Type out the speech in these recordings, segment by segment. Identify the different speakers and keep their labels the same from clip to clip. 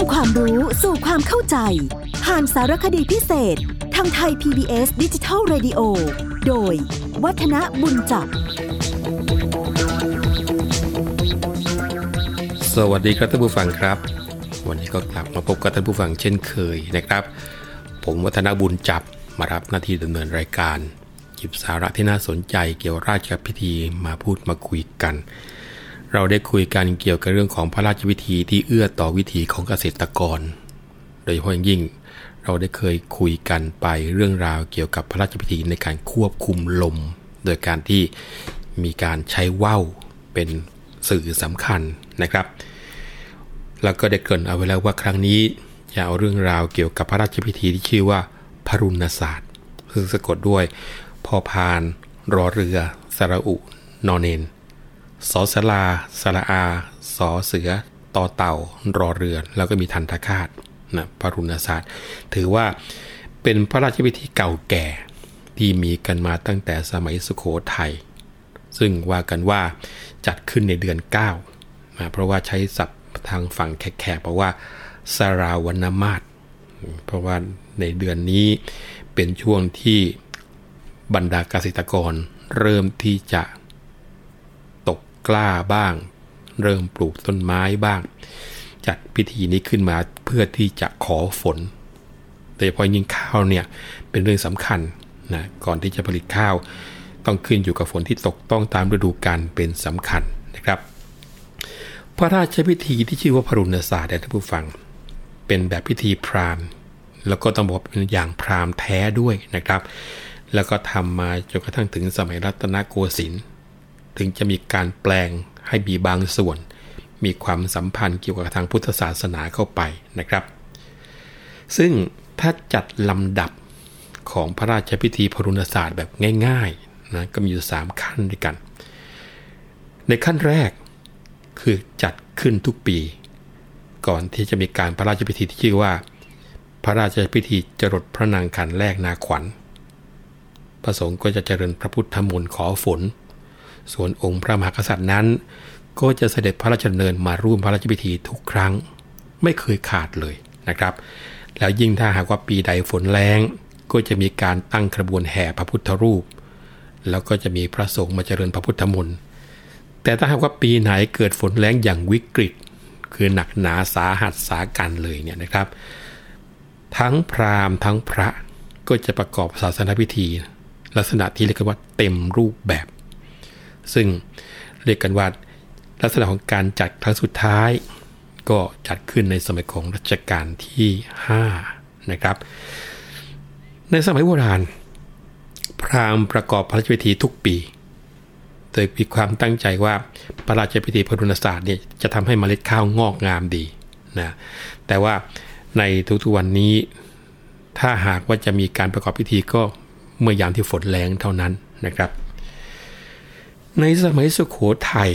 Speaker 1: ำความรู้สู่ความเข้าใจ ผ่านสารคดีพิเศษ ทางไทย PBS ดิจิทัล Radio โดย วัฒนบุญจับ
Speaker 2: สวัสดีครับท่านผู้ฟังครับ วันนี้ก็กลับมาพบกับท่านผู้ฟังเช่นเคยนะครับ ผมวัฒนบุญจับมารับหน้าที่ดำเนินรายการหยิบสาระที่น่าสนใจเกี่ยวราชพิธีมาพูดมาคุยกัน เราได้คุยกันเกี่ยวกับเรื่องของพระราชพิธีที่เอื้อต่อวิถีของเกษตรกร โดยเฉพาะอยยิ่งเราได้เคยคุยกันไปเรื่องราวเกี่ยวกับพระราชพิธีในการควบคุมลม โดยการที่มีการใช้ว่าวเป็นสื่อสำคัญนะครับ แล้วก็ได้เกริ่นเอาไว้แล้วว่าครั้งนี้จะเอาเรื่องราวเกี่ยวกับพระราชพิธีที่ชื่อว่าพรุณศาสตร์ซึ่งสะกดด้วยพอพานรอเรือสระอุ นอนเนน สอสลาสระอาสอเสือต่อเต่ารอเรือ แล้วก็มีทันทคาตนะพรุณศาสตร์ ถือว่าเป็นพระราชพิธีเก่าแก่ที่มีกันมาตั้งแต่สมัยสุโขทัยซึ่งว่ากันว่าจัดขึ้นในเดือน9นะเพราะว่าใช้ศัพท์ทางฝั่งแขกๆบอกว่าสราวรรณมาศเพราะว่าในเดือนนี้เป็นช่วงที่บรรดาเกษตรกร เริ่มที่จะ กล้าบ้าง เริ่มปลูกต้นไม้บ้าง จัดพิธีนี้ขึ้นมาเพื่อที่จะขอฝนโดยเฉพาะยิ่งข้าวเนี่ยเป็นเรื่องสำคัญนะก่อนที่จะผลิตข้าว ต้องขึ้นอยู่กับฝนที่ตกต้องตามฤดูกาลเป็นสำคัญนะครับ พระราชพิธีที่ชื่อว่าพรุณศาสตร์ท่านผู้ฟัง เป็นแบบพิธีพราหมณ์ แล้วก็ต้องบอกเป็นอย่างพราหมณ์แท้ด้วยนะครับ แล้วก็ทำมาจนกระทั่งถึงสมัยรัตนโกสินทร์ ถึงจะมีการแปลงให้มีบางส่วน มีความสัมพันธ์เกี่ยวกับทางพุทธศาสนาเข้าไปนะครับ ซึ่งถ้าจัดลำดับของพระราชพิธีพรุณศาสตร์แบบง่ายๆนะก็มีอยู่ 3 ขั้นด้วยกัน ในขั้นแรกคือจัดขึ้นทุกปี ก่อนที่จะมีการพระราชพิธีที่ชื่อว่า พระราชพิธีจรดพระนางขันแรกนาขวัญ พระสงฆ์ก็จะเจริญพระพุทธมนต์ขอฝน ส่วนองค์พระมหากษัตริย์นั้น ก็จะเสด็จพระราชดำเนินมาร่วมพระราชพิธีทุกครั้ง ไม่เคยขาดเลยนะครับ แล้วยิ่งถ้าหากว่าปีใดฝนแรงก็จะมีการตั้งขบวนแห่พระพุทธรูป แล้วก็จะมีพระสงฆ์มาเจริญพระพุทธมนต์แต่ถ้าหากว่าปีไหนเกิดฝนแรงอย่างวิกฤต คือหนักหนาสาหัสสากันเลยเนี่ยนะครับ ทั้งพราหมณ์ทั้งพระก็จะประกอบศาสนพิธี ลักษณะที่เรียกว่าเต็มรูปแบบ ซึ่งเรียกกันว่าลักษณะของการจัดครั้งสุดท้าย ก็จัดขึ้นในสมัยของรัชกาลที่ 5 นะครับ ในสมัยโบราณ พราหมณ์ประกอบพระราชพิธีทุกปีโดยมีความตั้งใจว่าพระราชพิธีพรุณศาสตร์เนี่ยจะทำให้เมล็ดข้าวงอกงามดีนะแต่ว่าในทุกๆวันนี้ ถ้าหากว่าจะมีการประกอบพิธีก็เมื่อยามที่ฝนแรงเท่านั้นนะครับ ในสมัยสุขโขทัย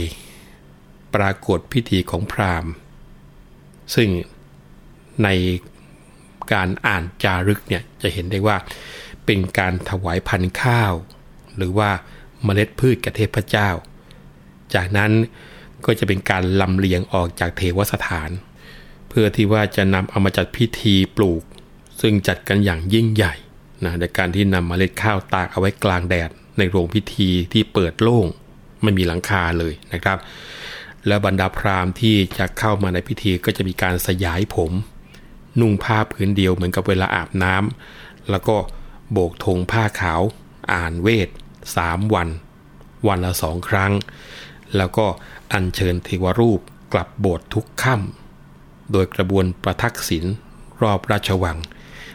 Speaker 2: ปรากฏพิธีของพราหมณ์ ซึ่งในการอ่านจารึกเนี่ยจะเห็นได้ว่าเป็นการถวายพันธุ์ข้าว หรือว่าเมล็ดพืชกเทพเจ้า จากนั้นก็จะเป็นการลำเลียงออกจากเทวสถาน เพื่อที่ว่าจะนำเอามาจัดพิธีปลูก ซึ่งจัดกันอย่างยิ่งใหญ่นะในการที่นำเมล็ดข้าวตากเอาไว้กลางแดดในโรงพิธีที่เปิดโล่ง ไม่มีหลังคาเลยนะครับ แล้วบรรดาพราหมณ์ที่จะเข้ามาในพิธีก็จะมีการสยายผม นุ่งผ้าผืนเดียวเหมือนกับเวลาอาบน้ำแล้วก็โบกธงผ้าขาว อ่านเวทสามวัน วันละสองครั้ง แล้วก็อัญเชิญเทวรูปกลับโบสถ์ทุกค่ำโดยกระบวนประทักษิณรอบราชวัง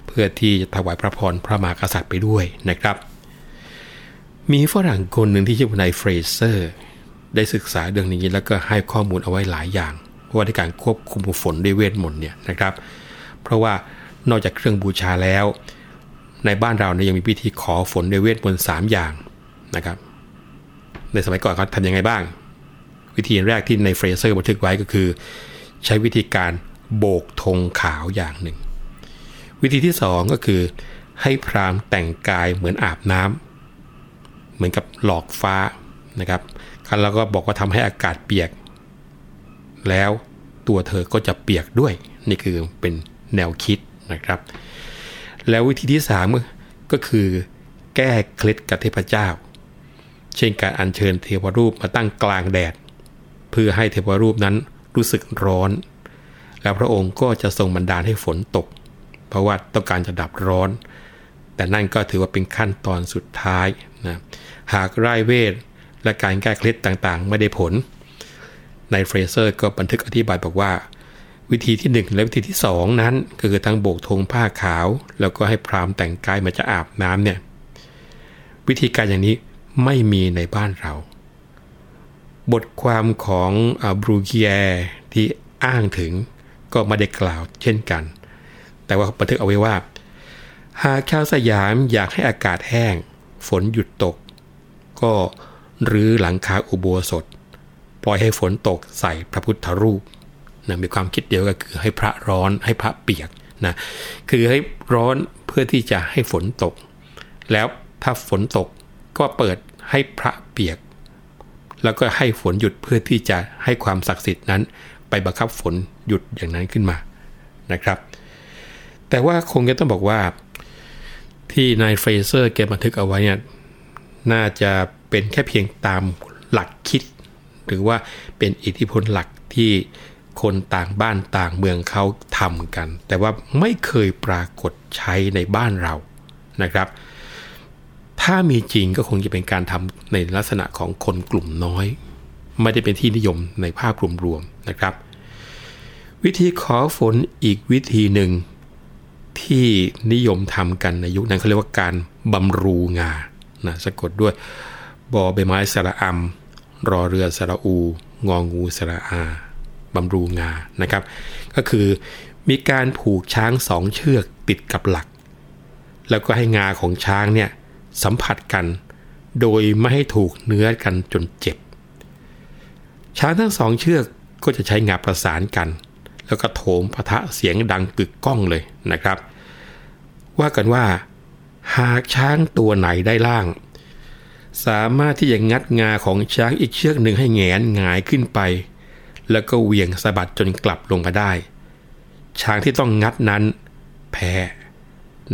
Speaker 2: เพื่อที่จะถวายพระพรพระมหากษัตริย์ไปด้วยนะครับ มีฝรั่งคนหนึ่งที่ชื่อว่านายเฟรเซอร์ ได้ศึกษาเรื่องนี้แล้วก็ให้ข้อมูลเอาไว้หลายอย่างว่าในการควบคุมฝนด้วยเวทมนต์เนี่ยนะครับ เพราะว่านอกจากเครื่องบูชาแล้ว ในบ้านเราเนี่ยยังมีพิธีขอฝนด้วยเวทมนต์สามอย่างนะครับ ในสมัยก่อนเขาทำยังไงบ้าง วิธีแรกที่นายเฟรเซอร์บันทึกไว้ก็คือ ใช้วิธีการโบกธงขาวอย่างหนึ่ง วิธีที่สองก็คือให้พรามแต่งกายเหมือนอาบน้ำ เหมือนกับหลอกฟ้านะครับแล้วก็บอกว่าทำให้อากาศเปียก แล้วตัวเธอก็จะเปียกด้วย นี่คือเป็นแนวคิดนะครับ แล้ววิธีที่สามก็คือแก้เคล็ดกับเทพเจ้า เช่นการอัญเชิญเทวรูปมาตั้งกลางแดด เพื่อให้เทวรูปนั้นรู้สึกร้อน แล้วพระองค์ก็จะทรงบันดาลให้ฝนตก เพราะว่าต้องการจะดับร้อน แต่นั่นก็ถือว่าเป็นขั้นตอนสุดท้าย นะหากไร้เวทและการแก้เคล็ดต่างๆ ไม่ได้ผล ในเฟรเซอร์ก็บันทึกอธิบายบอกว่า วิธีที่ 1 และวิธีที่ 2 นั้นก็คือทั้งโบกธงผ้าขาว แล้วก็ให้พรามแต่งกายมาจะอาบน้ำเนี่ยวิธีการอย่างนี้ไม่มีในบ้านเรา บทความของบรูเกียที่อ้างถึงก็ไม่ได้กล่าวเช่นกัน แต่ว่าบันทึกเอาไว้ว่า หากชาวสยามอยากให้อากาศแห้ง ฝนหยุดตก ก็รื้อหลังคาอุโบสถ ปล่อยให้ฝนตกใส่พระพุทธรูปนะมีความคิดเดียวก็คือให้พระร้อนให้พระเปียกนะคือให้ร้อนเพื่อที่จะให้ฝนตก แล้วถ้าฝนตกก็เปิดให้พระเปียก แล้วก็ให้ฝนหยุดเพื่อที่จะให้ความศักดิ์สิทธิ์นั้น ไปบังคับฝนหยุดอย่างนั้นขึ้นมานะครับ แต่ว่าคงจะต้องบอกว่า ที่นายเฟรเซอร์แกบันทึกเอาไว้เนี่ยน่าจะเป็นแค่เพียงตามหลักคิด หรือว่าเป็นอิทธิพลหลักที่คนต่างบ้านต่างเมืองเขาทำกัน แต่ว่าไม่เคยปรากฏใช้ในบ้านเรานะครับ ถ้ามีจริงก็คงจะเป็นการทำในลักษณะของคนกลุ่มน้อย ไม่ได้เป็นที่นิยมในภาพรวมๆนะครับ วิธีขอฝนอีกวิธีหนึ่ง ที่นิยมทำกันในยุคนั้นเขาเรียกว่าการบำรูงานะสะกดด้วยบอใบไม้สระอำรอเรือสระอู งองูสระอาบำรูงานะครับ ก็คือมีการผูกช้างสองเชือกติดกับหลัก แล้วก็ให้งาของช้างเนี่ยสัมผัสกัน โดยไม่ให้ถูกเนื้อกันจนเจ็บ ช้างทั้งสองเชือกก็จะใช้งาประสานกัน แล้วก็โถมพะทะเสียงดังกึกก้องเลยนะครับ ว่ากันว่า หากช้างตัวไหนได้ล่าง สามารถที่จะงัดงาของช้างอีกเชือกหนึ่งให้แงนหงายขึ้นไป แล้วก็เหวี่ยงสะบัดจนกลับลงมาได้ ช้างที่ต้องงัดนั้นแพ้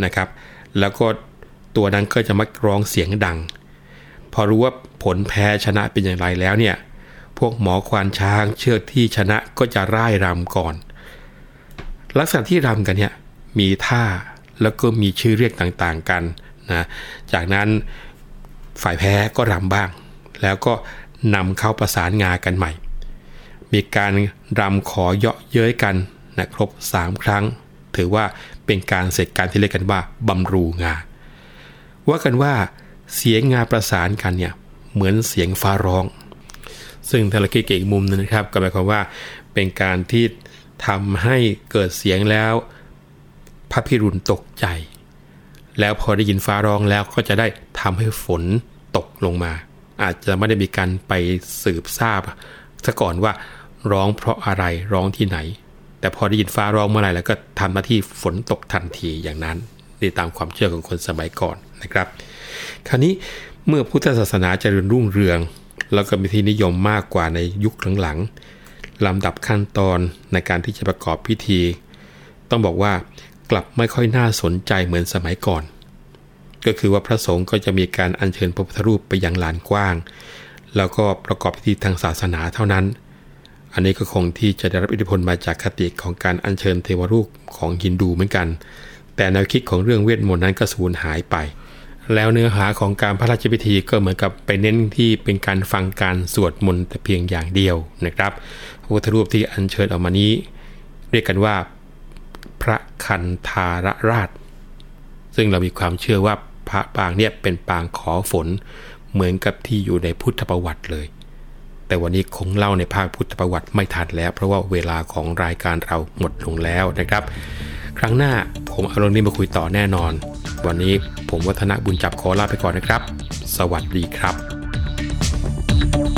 Speaker 2: นะครับ แล้วก็ตัวนั้นก็จะมักร้องเสียงดัง พอรู้ว่าผลแพ้ชนะเป็นอย่างไรแล้วเนี่ยพวกหมอควานช้างเชือกที่ชนะก็จะร่ายรำก่อน ลักษณะที่รำกันเนี่ยมีท่า แล้วก็มีชื่อเรียกต่างๆกันนะจากนั้นฝ่ายแพ้ก็รำบ้าง แล้วก็นำเข้าประสานงากันใหม่ มีการรำขอเยาะเย้ยกันนะครบ 3 ครั้ง ถือว่าเป็นการเสร็จการที่เรียกกันว่าบำรูงา ว่ากันว่าเสียงงาประสานกันเนี่ยเหมือนเสียงฟ้าร้อง ซึ่งทาราคิเกอีกมุมนึงนะครับก็หมายความว่าเป็นการที่ทำให้เกิดเสียงแล้ว พระพิรุณตกใจ แล้วพอได้ยินฟ้าร้องแล้วก็จะได้ทำให้ฝนตกลงมา อาจจะไม่ได้มีการไปสืบทราบซะก่อนว่าร้องเพราะอะไรร้องที่ไหน แต่พอได้ยินฟ้าร้องเมื่อไหร่แล้วก็ทำหน้าที่ฝนตกทันทีอย่างนั้นนี่ตามความเชื่อของคนสมัยก่อนนะครับ คราวนี้เมื่อพุทธศาสนาเจริญรุ่งเรือง แล้วก็มีที่นิยมมากกว่าในยุคหลังๆลำดับขั้นตอนในการที่จะประกอบพิธี ต้องบอกว่า กลับไม่ค่อยน่าสนใจเหมือนสมัยก่อน ก็คือว่าพระสงฆ์ก็จะมีการอัญเชิญพระพุทธรูปไปยังลานกว้าง แล้วก็ประกอบพิธีทางศาสนาเท่านั้น อันนี้ก็คงที่จะได้รับอิทธิพลมาจากคติของการอัญเชิญเทวรูปของฮินดูเหมือนกัน แต่แนวคิดของเรื่องเวทมนต์นั้นก็สูญหายไป แล้วเนื้อหาของการพระราชพิธีก็เหมือนกับไปเน้นที่เป็นการฟังการสวดมนต์แต่เพียงอย่างเดียวนะครับพระพุทธรูปที่อัญเชิญออกมานี้ เรียกกันว่า พระคันธารราช ซึ่งเรามีความเชื่อว่าพระปางเนี่ยเป็นปางขอฝน เหมือนกับที่อยู่ในพุทธประวัติเลย แต่วันนี้คงเล่าในภาคพุทธประวัติไม่ทันแล้ว เพราะว่าเวลาของรายการเราหมดลงแล้วนะครับ ครั้งหน้าผมเอาเรื่องนี้มาคุยต่อแน่นอน วันนี้ผมวัฒนบุญจับขอลาไปก่อนนะครับ สวัสดีครับ
Speaker 1: ติด